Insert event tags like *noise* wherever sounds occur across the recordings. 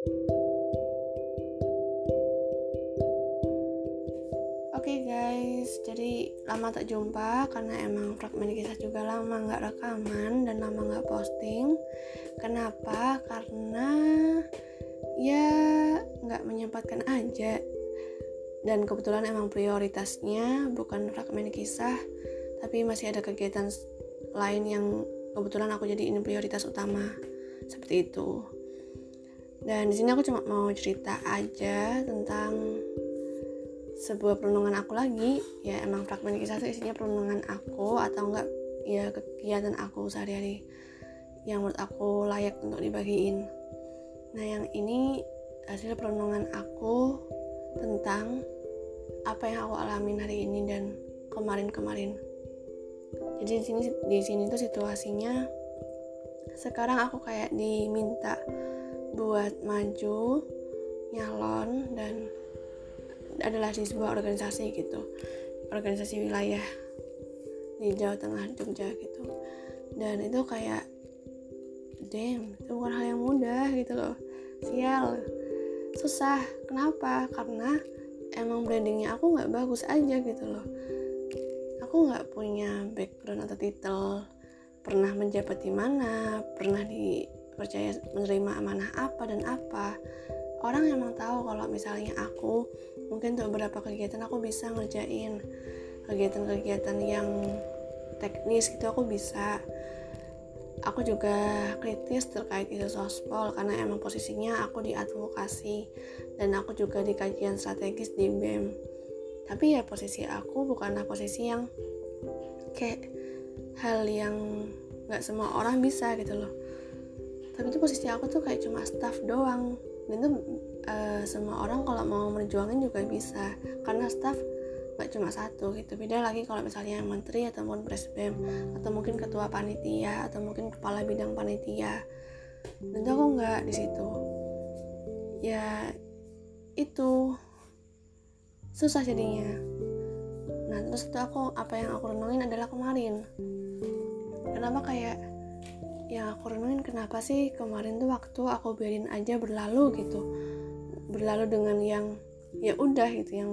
Oke okay guys, jadi lama tak jumpa karena emang fragmen kisah juga lama nggak rekaman dan lama nggak posting. Kenapa? Karena ya nggak menyempatkan aja. Dan kebetulan emang prioritasnya bukan fragmen kisah, tapi masih ada kegiatan lain yang kebetulan aku jadi ini prioritas utama seperti itu. Dan di sini aku cuma mau cerita aja tentang sebuah perenungan aku lagi. Ya emang fragmen kisah itu isinya perenungan aku atau enggak ya kegiatan aku sehari-hari yang menurut aku layak untuk dibagiin. Nah yang ini hasil perenungan aku tentang apa yang aku alamin hari ini dan kemarin-kemarin. Jadi di sini di sini tuh situasinya sekarang aku kayak diminta buat maju nyalon dan adalah di sebuah organisasi gitu. Organisasi wilayah di Jawa Tengah Jogja gitu. Dan itu kayak damn itu bukan hal yang mudah gitu loh. Sial susah. Kenapa? Karena emang brandingnya aku nggak bagus aja gitu loh. Aku nggak punya background atau titel. Pernah menjabat di mana? Pernah dipercaya menerima amanah apa dan apa. Orang emang tahu kalau misalnya aku mungkin untuk beberapa kegiatan aku bisa ngerjain kegiatan-kegiatan yang teknis gitu aku bisa. Aku juga kritis terkait isu sospol karena emang posisinya aku di advokasi dan aku juga di kajian strategis di BEM tapi ya posisi aku bukanlah posisi yang kayak hal yang nggak semua orang bisa gitu loh tapi itu posisi aku tuh kayak cuma staff doang. Dan itu uh, semua orang kalau mau menjuangin juga bisa. Karena staff nggak cuma satu gitu. Beda lagi kalau misalnya menteri ataupun presbem atau mungkin ketua panitia atau mungkin kepala bidang panitia. Dan aku nggak di situ. Ya itu susah jadinya. Nah terus itu aku apa yang aku renungin adalah kemarin. Kenapa kayak yang aku renungin kenapa sih kemarin tuh waktu aku biarin aja berlalu gitu. Berlalu dengan yang ya udah gitu yang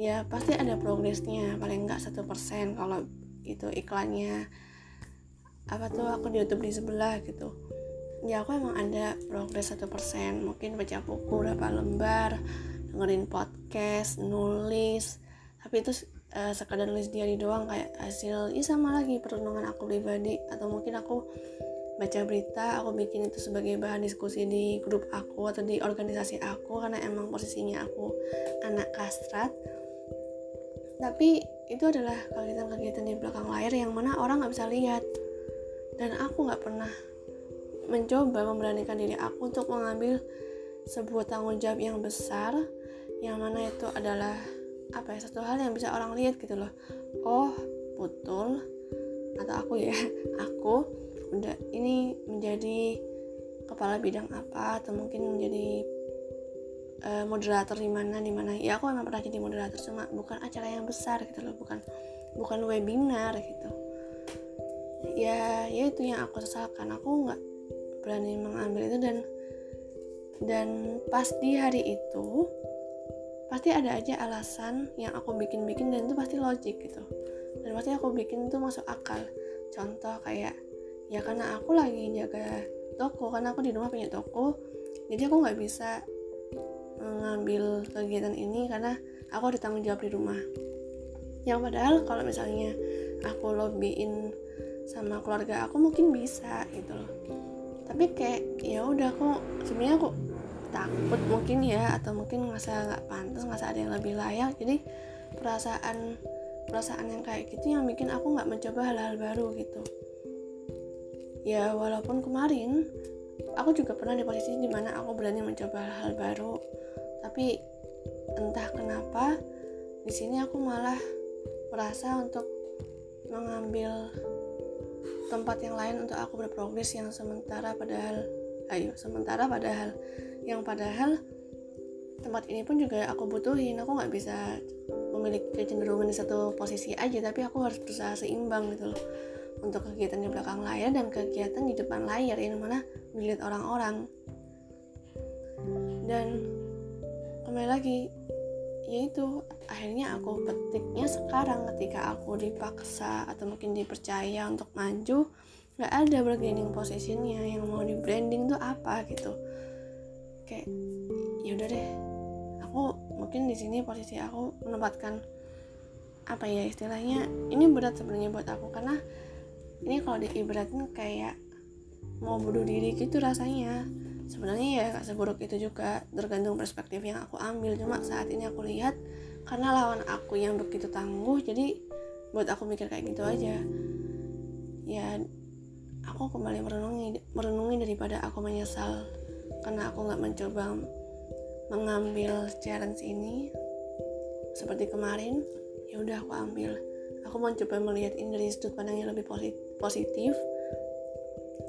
ya pasti ada progresnya paling enggak satu persen kalau itu iklannya apa tuh aku di YouTube di sebelah gitu. Ya aku emang ada progres satu persen mungkin baca buku berapa lembar dengerin podcast nulis tapi itu uh, sekadar nulis diary doang kayak hasil ya sama lagi perenungan aku pribadi. Atau mungkin aku baca berita aku bikin itu sebagai bahan diskusi di grup aku atau di organisasi aku karena emang posisinya aku anak kastrat. Tapi itu adalah kegiatan-kegiatan di belakang layar yang mana orang nggak bisa lihat. Dan aku nggak pernah mencoba memberanikan diri aku untuk mengambil sebuah tanggung jawab yang besar yang mana itu adalah apa ya satu hal yang bisa orang lihat gitu loh. Oh betul. Atau aku ya *laughs* aku udah ini menjadi kepala bidang apa atau mungkin menjadi uh, moderator di mana di mana. Ya aku emang pernah jadi moderator cuma bukan acara yang besar gitu loh bukan bukan webinar gitu. Ya ya itu yang aku sesalkan. Aku nggak berani mengambil itu dan dan pas di hari itu pasti ada aja alasan yang aku bikin-bikin dan itu pasti logik gitu. Dan pasti aku bikin itu masuk akal. Contoh kayak ya karena aku lagi jaga toko karena aku di rumah punya toko jadi aku nggak bisa mengambil kegiatan ini karena aku ada tanggung jawab di rumah. Yang padahal kalau misalnya aku lobbyin sama keluarga aku mungkin bisa gitu loh. Tapi kayak ya udah aku sebenarnya aku takut mungkin ya atau mungkin ngerasa nggak pantas ngerasa ada yang lebih layak. Jadi perasaan perasaan yang kayak gitu yang bikin aku nggak mencoba hal-hal baru gitu. Ya walaupun kemarin aku juga pernah di posisi di mana aku berani mencoba hal, -hal baru. Tapi entah kenapa di sini aku malah merasa untuk mengambil tempat yang lain untuk aku berprogres yang sementara padahal ayo sementara padahal yang padahal tempat ini pun juga aku butuhin. Aku nggak bisa memiliki kecenderungan di satu posisi aja tapi aku harus berusaha seimbang gitu loh. Untuk kegiatan di belakang layar dan kegiatan di depan layar yang mana dilihat orang-orang. Dan kembali lagi yaitu akhirnya aku petiknya sekarang ketika aku dipaksa atau mungkin dipercaya untuk maju nggak ada bargaining positionnya. Yang mau di branding tuh apa gitu kayak ya udah deh aku mungkin di sini posisi aku menempatkan apa ya istilahnya ini berat sebenarnya buat aku karena ini kalau diibaratin kayak mau bunuh diri gitu rasanya. Sebenarnya ya gak seburuk itu juga tergantung perspektif yang aku ambil. Cuma saat ini aku lihat karena lawan aku yang begitu tangguh jadi buat aku mikir kayak gitu aja. Ya aku kembali merenungi merenungi daripada aku menyesal karena aku nggak mencoba mengambil challenge ini. Seperti kemarin ya udah aku ambil. Aku mau coba melihat ini dari sudut pandang yang lebih positif.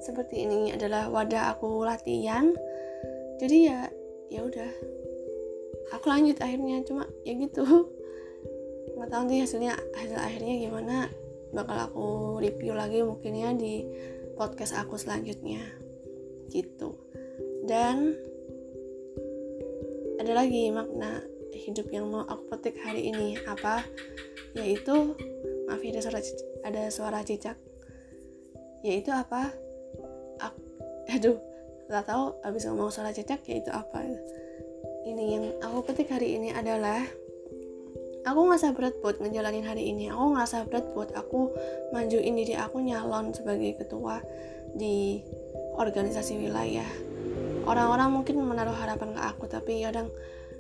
Seperti ini adalah wadah aku latihan. Jadi ya ya udah. Aku lanjut akhirnya cuma ya gitu. Nggak tahu nanti hasilnya hasil akhirnya gimana. Bakal aku review lagi mungkin ya di podcast aku selanjutnya. Gitu dan ada lagi makna hidup yang mau aku petik hari ini. Apa? Yaitu maaf ya ada suara ada suara cicak. Yaitu apa? Aku, *laughs* aduh nggak tahu abis ngomong suara cicak yaitu apa? Ini yang aku petik hari ini adalah aku ngerasa berat buat ngejalanin hari ini. Aku ngerasa berat buat aku majuin diri aku nyalon sebagai ketua di organisasi wilayah orang-orang mungkin menaruh harapan ke aku tapi kadang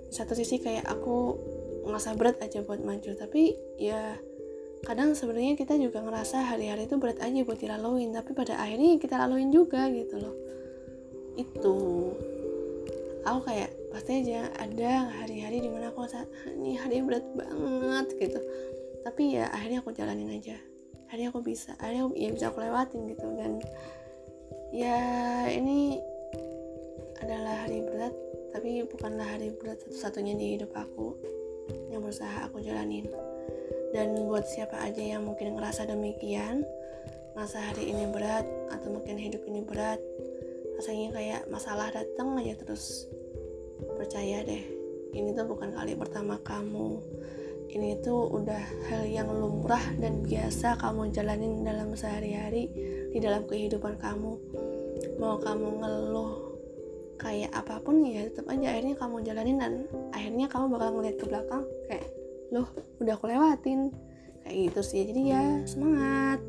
satu sisi kayak aku ngerasa berat aja buat maju. Tapi ya kadang sebenarnya kita juga ngerasa hari-hari itu berat aja buat dilaluin tapi pada akhirnya kita laluin juga gitu loh. Itu. Aku kayak pasti aja ada hari-hari di mana aku rasa ini hari berat banget gitu. Tapi ya akhirnya aku jalanin aja. Hari aku bisa akhirnya ya bisa aku lewatin gitu. Dan ya ini adalah hari berat tapi bukanlah hari berat satu-satunya di hidup aku yang berusaha aku jalanin. Dan buat siapa aja yang mungkin ngerasa demikian ngerasa hari ini berat atau mungkin hidup ini berat rasanya kayak masalah datang aja terus. Percaya deh ini tuh bukan kali pertama kamu. Ini tuh udah hal yang lumrah dan biasa kamu jalanin dalam sehari-hari di dalam kehidupan kamu. Mau kamu ngeluh kayak apa pun ya tetap aja akhirnya kamu jalanin dan akhirnya kamu bakal ngeliat ke belakang kayak loh udah aku lewatin. Kayak gitu sih. Jadi ya semangat